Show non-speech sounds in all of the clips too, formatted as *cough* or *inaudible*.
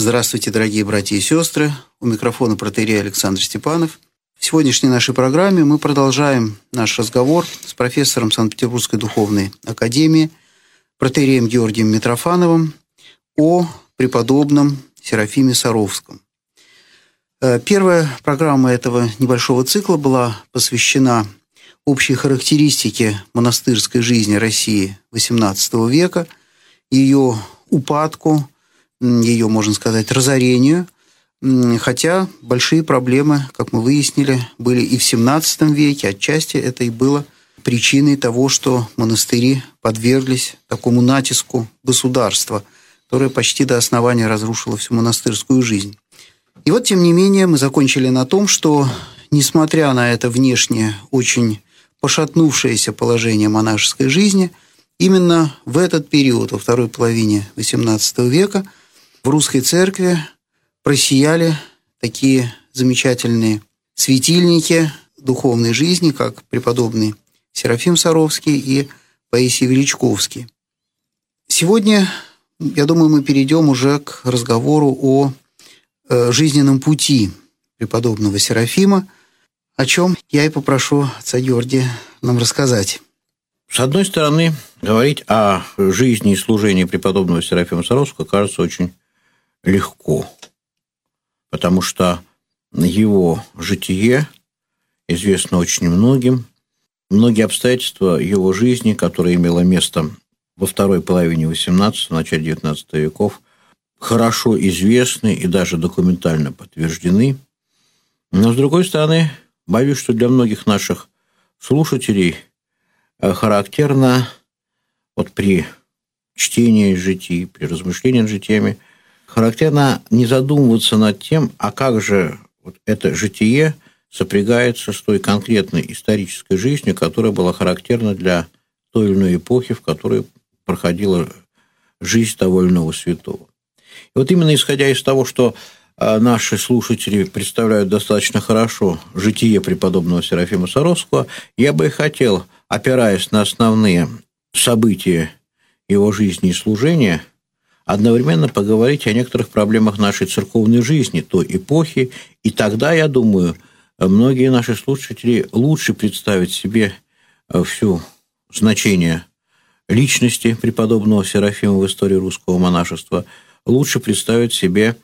Здравствуйте, дорогие братья и сестры. У микрофона протерей Александр Степанов. В сегодняшней нашей программе мы продолжаем наш разговор с профессором Санкт-Петербургской духовной академии, протереем Георгием Митрофановым о преподобном Серафиме Саровском. Э, первая программа этого небольшого цикла была посвящена общей характеристике монастырской жизни России XVIII века, ее упадку, ее, можно сказать, разорению, хотя большие проблемы, как мы выяснили, были и в XVII веке, отчасти это и было причиной того, что монастыри подверглись такому натиску государства, которое почти до основания разрушило всю монастырскую жизнь. И вот, тем не менее, мы закончили на том, что, несмотря на это внешнее очень пошатнувшееся положение монашеской жизни, именно в этот период, во второй половине XVIII века, в русской церкви просияли такие замечательные светильники духовной жизни, как преподобный Серафим Саровский и Паисий Величковский. Сегодня, я думаю, мы перейдем уже к разговору о э, жизненном пути преподобного Серафима, о чем я и попрошу отца Георгия нам рассказать. С одной стороны, говорить о жизни и служении преподобного Серафима Саровского кажется очень легко, потому что его житие известно очень многим. Многие обстоятельства его жизни, которые имело место во второй половине XVIII, начале XIX веков, хорошо известны и даже документально подтверждены. Но, с другой стороны, боюсь, что для многих наших слушателей э, характерно вот при чтении житий, при размышлении над житиями, характерно не задумываться над тем, а как же вот это житие сопрягается с той конкретной исторической жизнью, которая была характерна для той или иной эпохи, в которой проходила жизнь того или иного святого. И вот именно исходя из того, что а, наши слушатели представляют достаточно хорошо житие преподобного Серафима Саровского, я бы и хотел, опираясь на основные события его жизни и служения – одновременно поговорить о некоторых проблемах нашей церковной жизни той эпохи, и тогда, я думаю, многие наши слушатели лучше представить себе э, всю значение личности преподобного Серафима в истории русского монашества, лучше представить себе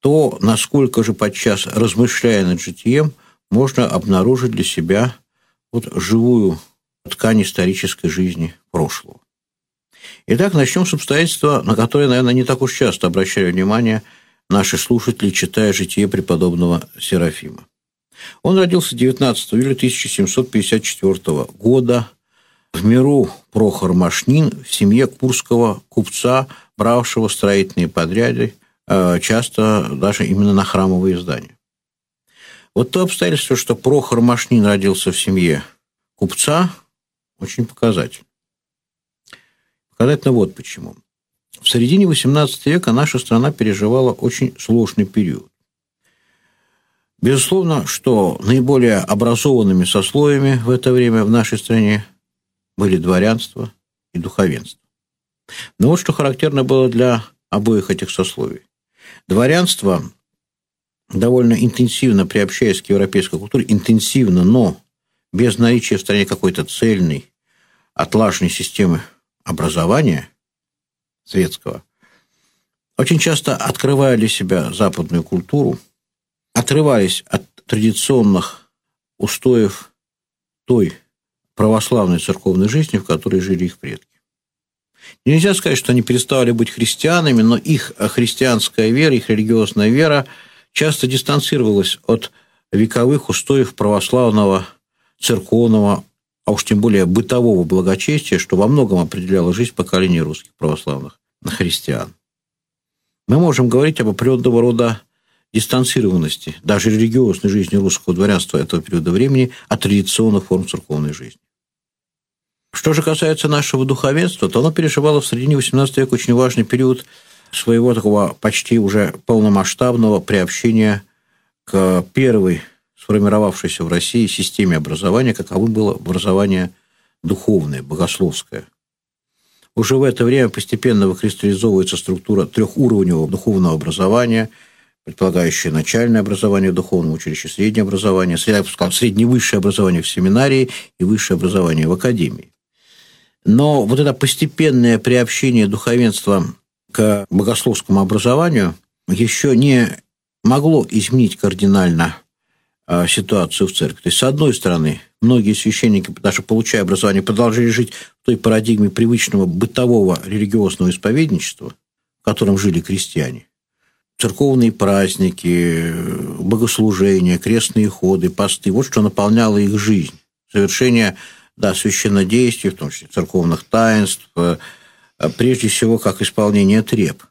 то, насколько же подчас, размышляя над житием, можно обнаружить для себя вот живую ткань исторической жизни прошлого. Итак, начнем с обстоятельства, на которое, наверное, не так уж часто обращали внимание наши слушатели, читая житие преподобного Серафима. Он родился 19 июля 1754 года в миру Прохор Машнин в семье курского купца, бравшего строительные подряды, э, часто даже именно на храмовые здания. Вот то обстоятельство, что Прохор Машнин родился в семье купца, очень показательно. Показательно вот почему. В середине XVIII века наша страна переживала очень сложный период. Безусловно, что наиболее образованными сословиями в это время в нашей стране были дворянство и духовенство. Но вот что характерно было для обоих этих сословий. Дворянство, довольно интенсивно приобщаясь к европейской культуре, интенсивно, но без наличия в стране какой-то цельной, отлаженной системы образования светского очень часто открывая для себя западную культуру, отрывались от традиционных устоев той православной церковной жизни, в которой жили их предки. Нельзя сказать, что они перестали быть христианами, но их христианская вера, их религиозная вера часто дистанцировалась от вековых устоев православного церковного а уж тем более бытового благочестия, что во многом определяло жизнь поколения русских православных христиан. Мы можем говорить об определенного рода дистанцированности даже религиозной жизни русского дворянства этого периода времени от традиционных форм церковной жизни. Что же касается нашего духовенства, то оно переживало в середине XVIII века очень важный период своего такого почти уже полномасштабного приобщения к первой сформировавшейся в России системе образования, каковым было образование духовное, богословское. уже в это время постепенно выкристаллизовывается структура трехуровневого духовного образования, предполагающая начальное образование в духовном училище, среднее образование, средневысшее образование в семинарии и высшее образование в академии. Но вот это постепенное приобщение духовенства к богословскому образованию еще не могло изменить кардинально ситуацию в церкви. То есть, с одной стороны, многие священники, даже получая образование, продолжали жить в той парадигме привычного бытового религиозного исповедничества, в котором жили крестьяне. Церковные праздники, богослужения, крестные ходы, посты – вот что наполняло их жизнь. Совершение да, священнодействий, в том числе церковных таинств, э, прежде всего как исполнение треб.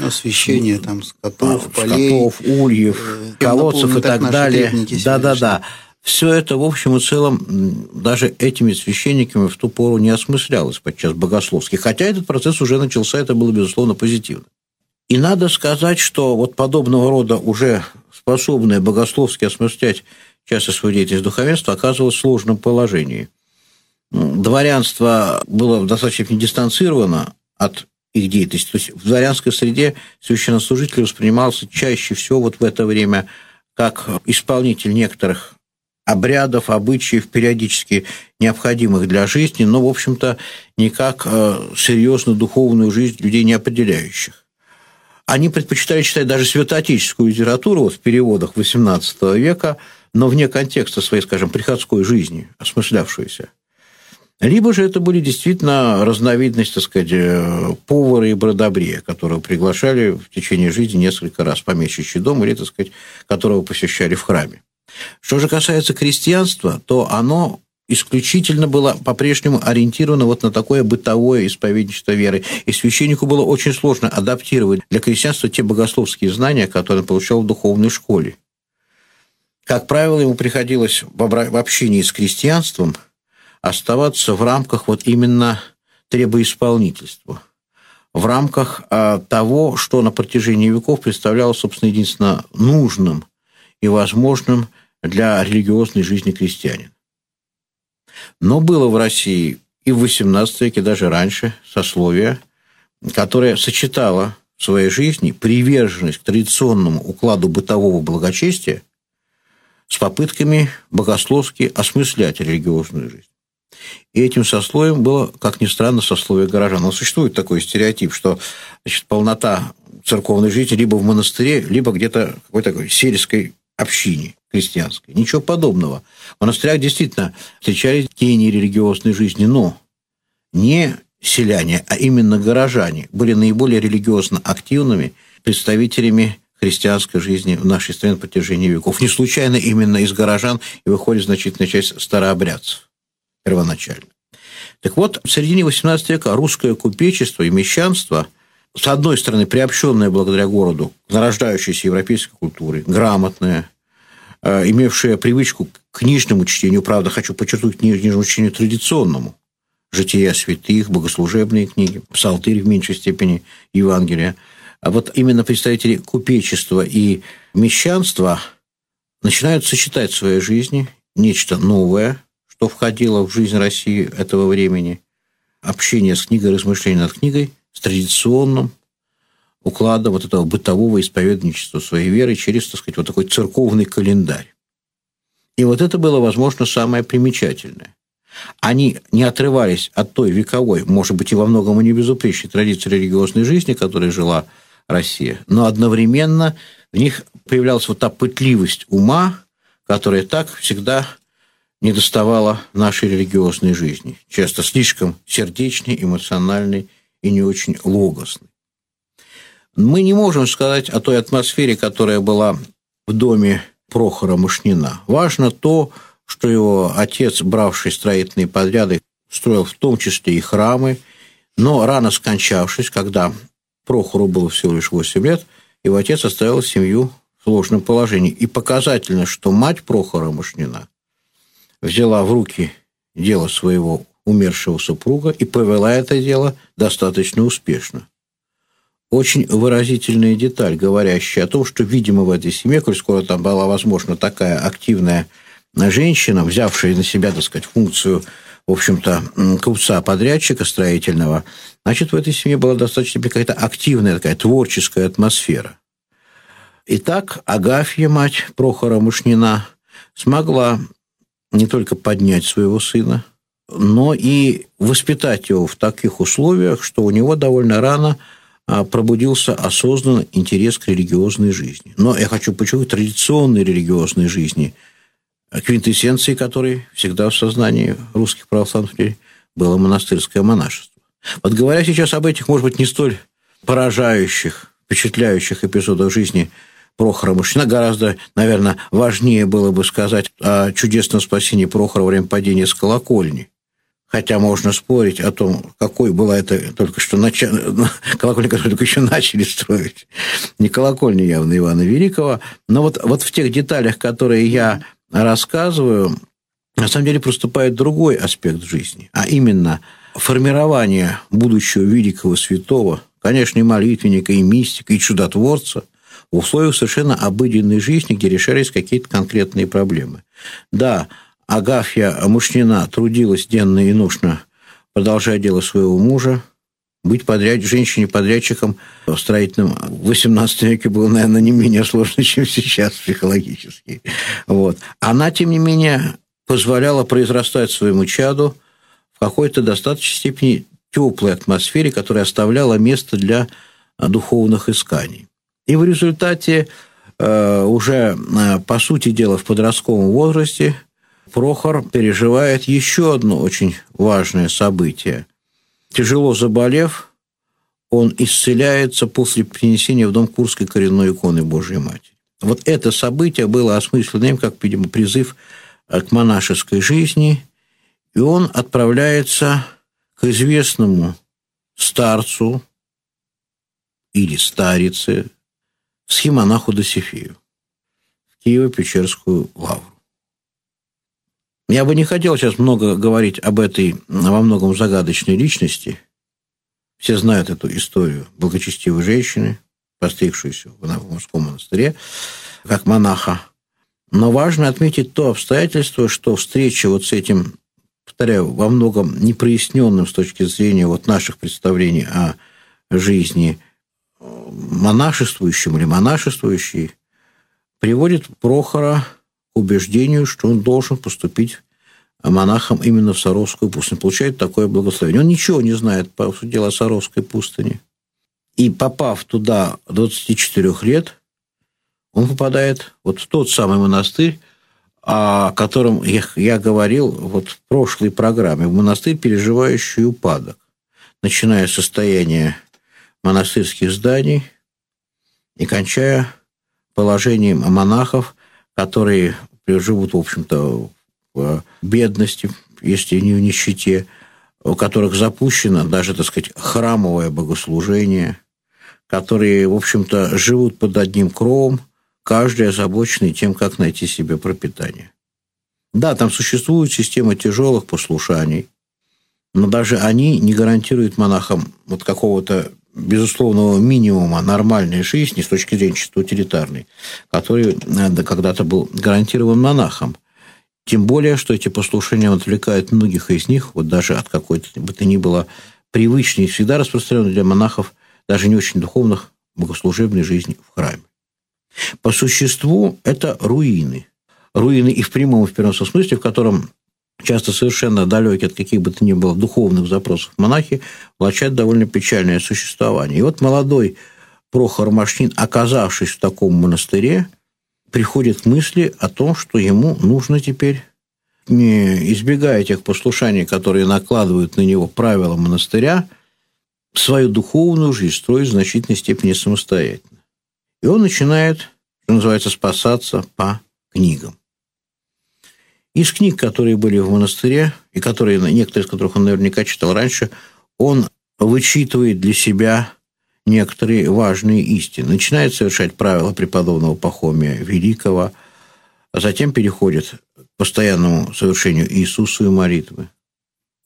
Освещение там скотов, полей. Скотов, ульев, э, колодцев и так далее. Да-да-да. Все это, в общем и целом, даже этими священниками в ту пору не осмыслялось подчас богословски. Хотя этот процесс уже начался, это было, безусловно, позитивно. И надо сказать, что вот подобного рода уже способное богословски осмыслять часто свою деятельность духовенства оказывалось в сложном положении. Дворянство было достаточно дистанцировано от их деятельности. То есть в дворянской среде священнослужитель воспринимался чаще всего вот в это время как исполнитель некоторых обрядов, обычаев, периодически необходимых для жизни, но, в общем-то, никак э, серьезно духовную жизнь людей не определяющих. Они предпочитали читать даже святоотеческую литературу вот в переводах XVIII века, но вне контекста своей, скажем, приходской жизни, осмыслявшуюся. Либо же это были действительно разновидность, так сказать, э, повара и бродобрея, которого приглашали в течение жизни несколько раз помещичий дом, или, так сказать, которого посещали в храме. Что же касается крестьянства, то оно исключительно было по-прежнему ориентировано вот на такое бытовое исповедничество веры. И священнику было очень сложно адаптировать для крестьянства те богословские знания, которые он получал в духовной школе. Как правило, ему приходилось в общении с крестьянством – оставаться в рамках вот именно требоисполнительства, в рамках а, того, что на протяжении веков представлялось, собственно, единственно нужным и возможным для религиозной жизни крестьянин. Но было в России и в XVIII веке, даже раньше, сословие, которое сочетало в своей жизни приверженность к традиционному укладу бытового благочестия с попытками богословски осмыслять религиозную жизнь. И этим сословием было, как ни странно, сословие горожан. Но существует такой стереотип, что значит, полнота церковной жизни либо в монастыре, либо где-то в какой-то сельской общине крестьянской. Ничего подобного. В монастырях действительно встречались гении религиозной жизни, но не селяне, а именно горожане были наиболее религиозно активными представителями христианской жизни в нашей стране на протяжении веков. Не случайно именно из горожан и выходит значительная часть старообрядцев первоначально. Так вот, в середине XVIII века русское купечество и мещанство, с одной стороны, приобщенное благодаря городу к нарождающейся европейской культуре, грамотное, э, имевшее привычку к книжному чтению, правда, хочу подчеркнуть, книжному чтению традиционному, жития святых, богослужебные книги, псалтырь в меньшей степени, Евангелия. А вот именно представители купечества и мещанства начинают сочетать в своей жизни нечто новое, что входило в жизнь России этого времени, общение с книгой, размышление над книгой, с традиционным укладом вот этого бытового исповедничества своей веры через, так сказать, вот такой церковный календарь. И вот это было, возможно, самое примечательное. Они не отрывались от той вековой, может быть, и во многом и не безупречной традиции религиозной жизни, которой жила Россия, но одновременно в них появлялась вот та пытливость ума, которая так всегда не доставало нашей религиозной жизни, часто слишком сердечной, эмоциональной и не очень логосной. Мы не можем сказать о той атмосфере, которая была в доме Прохора Мышнина. Важно то, что его отец, бравший строительные подряды, строил в том числе и храмы, но рано скончавшись, когда Прохору было всего лишь 8 лет, его отец оставил семью в сложном положении. И показательно, что мать Прохора Мышнина взяла в руки дело своего умершего супруга и повела это дело достаточно успешно. Очень выразительная деталь, говорящая о том, что, видимо, в этой семье, коль скоро там была, возможно, такая активная женщина, взявшая на себя, так сказать, функцию в общем-то, купца-подрядчика строительного, значит, в этой семье была достаточно какая-то активная такая творческая атмосфера. Итак, Агафья, мать Прохора Мышнина, смогла не только поднять своего сына, но и воспитать его в таких условиях, что у него довольно рано а, пробудился осознанный интерес к религиозной жизни. Но я хочу подчеркнуть, традиционной религиозной жизни, квинтэссенцией которой всегда в сознании русских православных людей было монастырское монашество. Вот говоря сейчас об этих, может быть, не столь поражающих, впечатляющих эпизодах жизни Прохора Мышина. Гораздо, наверное, важнее было бы сказать о чудесном спасении Прохора во время падения с колокольни. Хотя можно спорить о том, какой была это только что начало, *laughs* колокольня, которую только еще начали строить. Не колокольня явно Ивана Великого. Но вот, вот в тех деталях, которые я рассказываю, на самом деле проступает другой аспект жизни, а именно формирование будущего великого святого, конечно, и молитвенника, и мистика, и чудотворца – в условиях совершенно обыденной жизни, где решались какие-то конкретные проблемы. Да, Агафья Мушнина трудилась денно и ношно, продолжая дело своего мужа, быть подряд, женщине-подрядчиком в строительном в XVIII веке было, наверное, не менее сложно, чем сейчас психологически. Вот. Она, тем не менее, позволяла произрастать своему чаду в какой-то достаточной степени теплой атмосфере, которая оставляла место для духовных исканий. И в результате э, уже, э, по сути дела, в подростковом возрасте Прохор переживает еще одно очень важное событие. Тяжело заболев, он исцеляется после принесения в дом Курской коренной иконы Божьей Матери. Вот это событие было осмыслено им как, видимо, призыв э, к монашеской жизни, и он отправляется к известному старцу или старице, схемонаху Досифею в Киево-Печерскую лавру. Я бы не хотел сейчас много говорить об этой во многом загадочной личности. Все знают эту историю благочестивой женщины, постригшуюся в мужском монастыре, как монаха. Но важно отметить то обстоятельство, что встреча вот с этим, повторяю, во многом непроясненным с точки зрения вот наших представлений о жизни монашествующим или монашествующий приводит Прохора к убеждению, что он должен поступить монахом именно в Саровскую пустыню. Получает такое благословение. Он ничего не знает, по сути дела, о Саровской пустыне. И попав туда 24 лет, он попадает вот в тот самый монастырь, о котором я, я говорил вот в прошлой программе, в монастырь, переживающий упадок, начиная с состояния монастырских зданий и кончая положением монахов, которые живут, в общем-то, в бедности, если не в нищете, у которых запущено даже, так сказать, храмовое богослужение, которые, в общем-то, живут под одним кровом, каждый озабоченный тем, как найти себе пропитание. Да, там существует система тяжелых послушаний, но даже они не гарантируют монахам вот какого-то безусловного минимума нормальной жизни с точки зрения чисто утилитарной, который э, когда-то был гарантирован монахам. Тем более, что эти послушания отвлекают многих из них, вот даже от какой-то бы то ни было привычной, всегда распространенной для монахов, даже не очень духовных, богослужебной жизни в храме. По существу это руины. Руины и в прямом, и в переносном смысле, в котором часто совершенно далекие от каких бы то ни было духовных запросов монахи, влачат довольно печальное существование. И вот молодой Прохор Машнин, оказавшись в таком монастыре, приходит к мысли о том, что ему нужно теперь, не избегая тех послушаний, которые накладывают на него правила монастыря, свою духовную жизнь строить в значительной степени самостоятельно. И он начинает, что называется, спасаться по книгам. Из книг, которые были в монастыре, и которые, некоторые из которых он наверняка читал раньше, он вычитывает для себя некоторые важные истины. Начинает совершать правила преподобного Пахомия Великого, а затем переходит к постоянному совершению Иисусу и молитвы.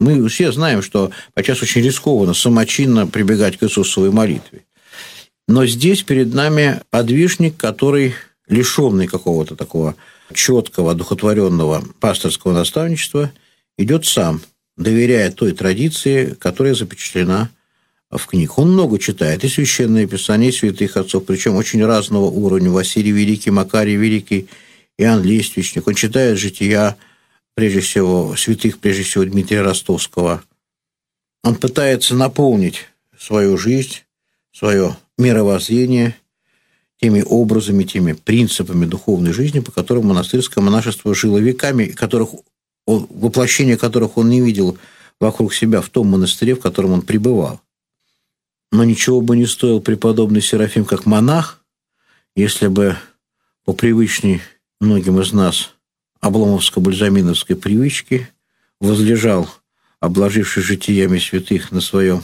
Мы все знаем, что сейчас очень рискованно самочинно прибегать к Иисусовой молитве. Но здесь перед нами подвижник, который лишенный какого-то такого четкого, одухотворенного пасторского наставничества, идет сам доверяя той традиции, которая запечатлена в книгах. Он много читает, и священное писание, и святых отцов, причем очень разного уровня. Василий Великий, Макарий Великий, Иоанн Лествичник. Он читает жития, прежде всего, святых, прежде всего, Дмитрия Ростовского. Он пытается наполнить свою жизнь, свое мировоззрение теми образами, теми принципами духовной жизни, по которым монастырское монашество жило веками, которых он, воплощение которых он не видел вокруг себя в том монастыре, в котором он пребывал. Но ничего бы не стоил преподобный Серафим как монах, если бы по привычной многим из нас обломовско-бальзаминовской привычке возлежал, обложившись житиями святых на своем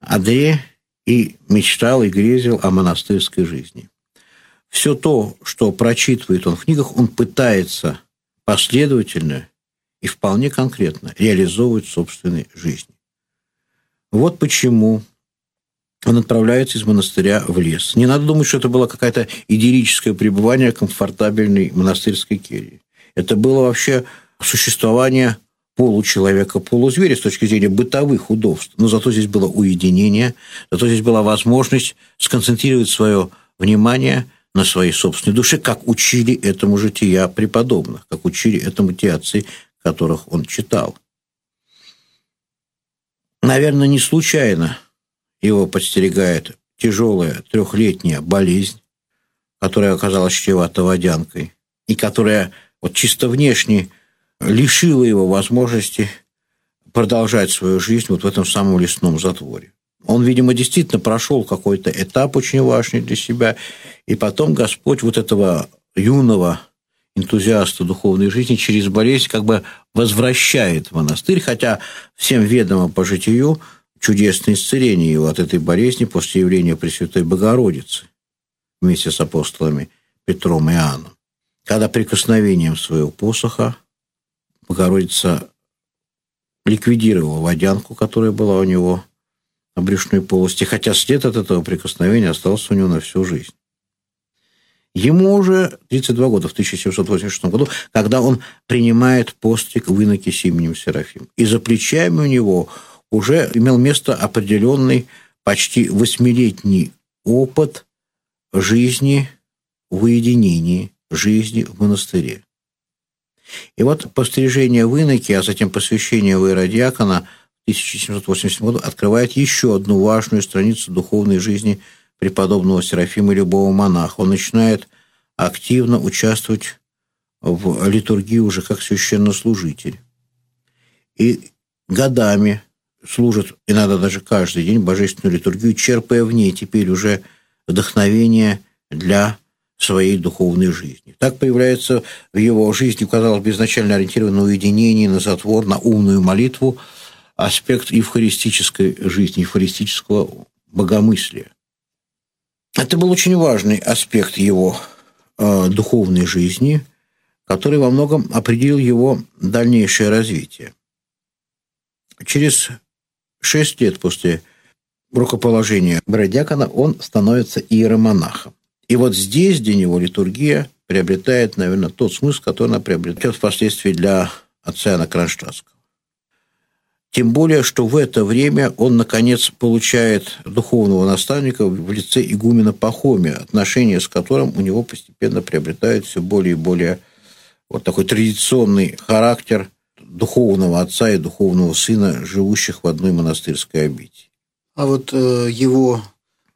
одре, и мечтал и грезил о монастырской жизни. Все то, что прочитывает он в книгах, он пытается последовательно и вполне конкретно реализовывать в собственной жизни. Вот почему он отправляется из монастыря в лес. Не надо думать, что это было какое-то идиллическое пребывание комфортабельной монастырской кельи. Это было вообще существование получеловека, полузверя с точки зрения бытовых удобств. Но зато здесь было уединение, зато здесь была возможность сконцентрировать свое внимание на своей собственной душе, как учили этому жития преподобных, как учили этому те отцы, которых он читал. Наверное, не случайно его подстерегает тяжелая трехлетняя болезнь, которая оказалась чревата водянкой, и которая вот чисто внешне лишила его возможности продолжать свою жизнь вот в этом самом лесном затворе. Он, видимо, действительно прошел какой-то этап очень важный для себя, и потом Господь вот этого юного энтузиаста духовной жизни через болезнь как бы возвращает в монастырь, хотя всем ведомо по житию чудесное исцеление его от этой болезни после явления Пресвятой Богородицы вместе с апостолами Петром и Иоанном. Когда прикосновением своего посоха Богородица ликвидировала водянку, которая была у него на брюшной полости, хотя след от этого прикосновения остался у него на всю жизнь. Ему уже 32 года, в 1786 году, когда он принимает постик в иноке с именем Серафим. И за плечами у него уже имел место определенный почти восьмилетний опыт жизни в уединении, жизни в монастыре. И вот пострижение в иноке, а затем посвящение в иеродиакона в 1780 году открывает еще одну важную страницу духовной жизни – преподобного Серафима любого монаха. Он начинает активно участвовать в литургии уже как священнослужитель. И годами служит, иногда даже каждый день, божественную литургию, черпая в ней теперь уже вдохновение для своей духовной жизни. Так появляется в его жизни, казалось бы, изначально ориентированный на уединение, на затвор, на умную молитву, аспект евхаристической жизни, евхаристического богомыслия. Это был очень важный аспект его э, духовной жизни, который во многом определил его дальнейшее развитие. Через шесть лет после рукоположения Бродякона он становится иеромонахом. И вот здесь для него литургия приобретает, наверное, тот смысл, который она приобретет впоследствии для отца Иоанна Кронштадтского. Тем более, что в это время он, наконец, получает духовного наставника в лице игумена Пахомия, отношения с которым у него постепенно приобретает все более и более вот такой традиционный характер духовного отца и духовного сына, живущих в одной монастырской обители. А вот э, его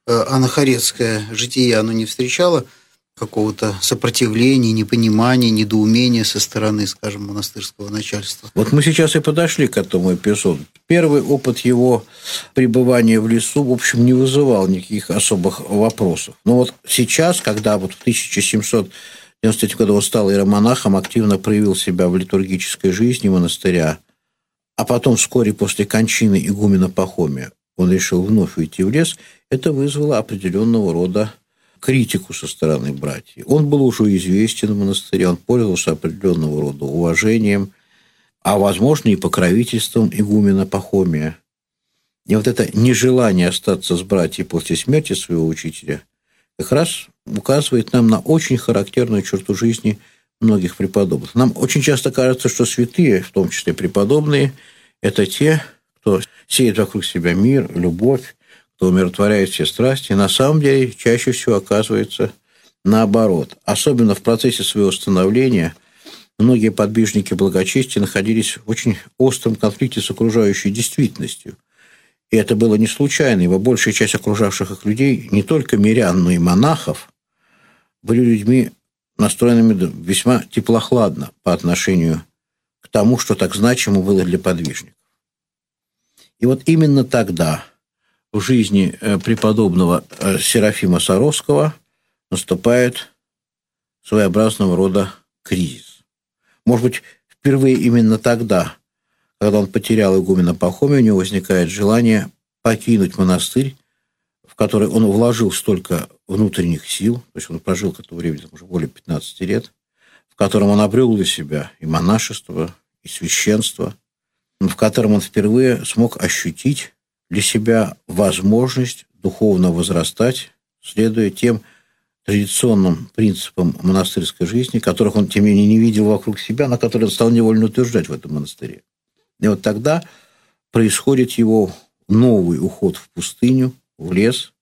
анахарецкое житие, оно не встречало – какого-то сопротивления, непонимания, недоумения со стороны, скажем, монастырского начальства. Вот мы сейчас и подошли к этому эпизоду. Первый опыт его пребывания в лесу, в общем, не вызывал никаких особых вопросов. Но вот сейчас, когда вот в 1793 году он стал иеромонахом, активно проявил себя в литургической жизни монастыря, а потом вскоре после кончины игумена Пахомия он решил вновь уйти в лес, это вызвало определенного рода критику со стороны братьев. Он был уже известен в монастыре, он пользовался определенного рода уважением, а, возможно, и покровительством игумена Пахомия. И вот это нежелание остаться с братьями после смерти своего учителя как раз указывает нам на очень характерную черту жизни многих преподобных. Нам очень часто кажется, что святые, в том числе преподобные, это те, кто сеет вокруг себя мир, любовь, кто умиротворяет все страсти, на самом деле чаще всего оказывается наоборот. Особенно в процессе своего становления многие подвижники благочестия находились в очень остром конфликте с окружающей действительностью. И это было не случайно, ибо большая часть окружавших их людей, не только мирян, но и монахов, были людьми, настроенными весьма теплохладно по отношению к тому, что так значимо было для подвижников. И вот именно тогда в жизни э, преподобного э, Серафима Саровского наступает своеобразного рода кризис. Может быть, впервые именно тогда, когда он потерял игумена Пахомия, у него возникает желание покинуть монастырь, в который он вложил столько внутренних сил, то есть он прожил к этому времени уже более 15 лет, в котором он обрел для себя и монашество, и священство, в котором он впервые смог ощутить для себя возможность духовно возрастать, следуя тем традиционным принципам монастырской жизни, которых он, тем не менее, не видел вокруг себя, на которые он стал невольно утверждать в этом монастыре. И вот тогда происходит его новый уход в пустыню, в лес,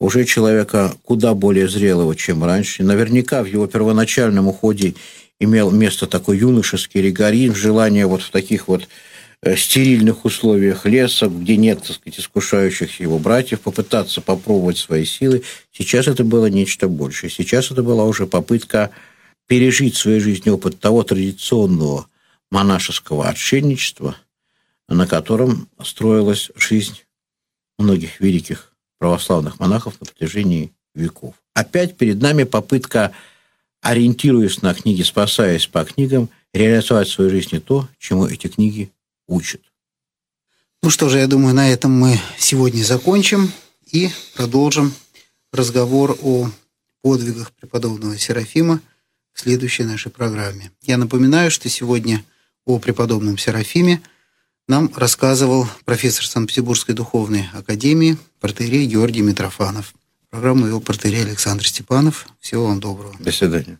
уже человека куда более зрелого, чем раньше. Наверняка в его первоначальном уходе имел место такой юношеский ригоризм, желание вот в таких вот стерильных условиях леса, где нет, так сказать, искушающих его братьев, попытаться попробовать свои силы. Сейчас это было нечто большее. Сейчас это была уже попытка пережить в своей жизни опыт того традиционного монашеского отшельничества, на котором строилась жизнь многих великих православных монахов на протяжении веков. Опять перед нами попытка ориентируясь на книги, спасаясь по книгам, реализовать в своей жизни то, чему эти книги учат. Ну что же, я думаю, на этом мы сегодня закончим и продолжим разговор о подвигах преподобного Серафима в следующей нашей программе. Я напоминаю, что сегодня о преподобном Серафиме нам рассказывал профессор Санкт-Петербургской духовной академии протерей Георгий Митрофанов. Программу вел протерей Александр Степанов. Всего вам доброго. До свидания.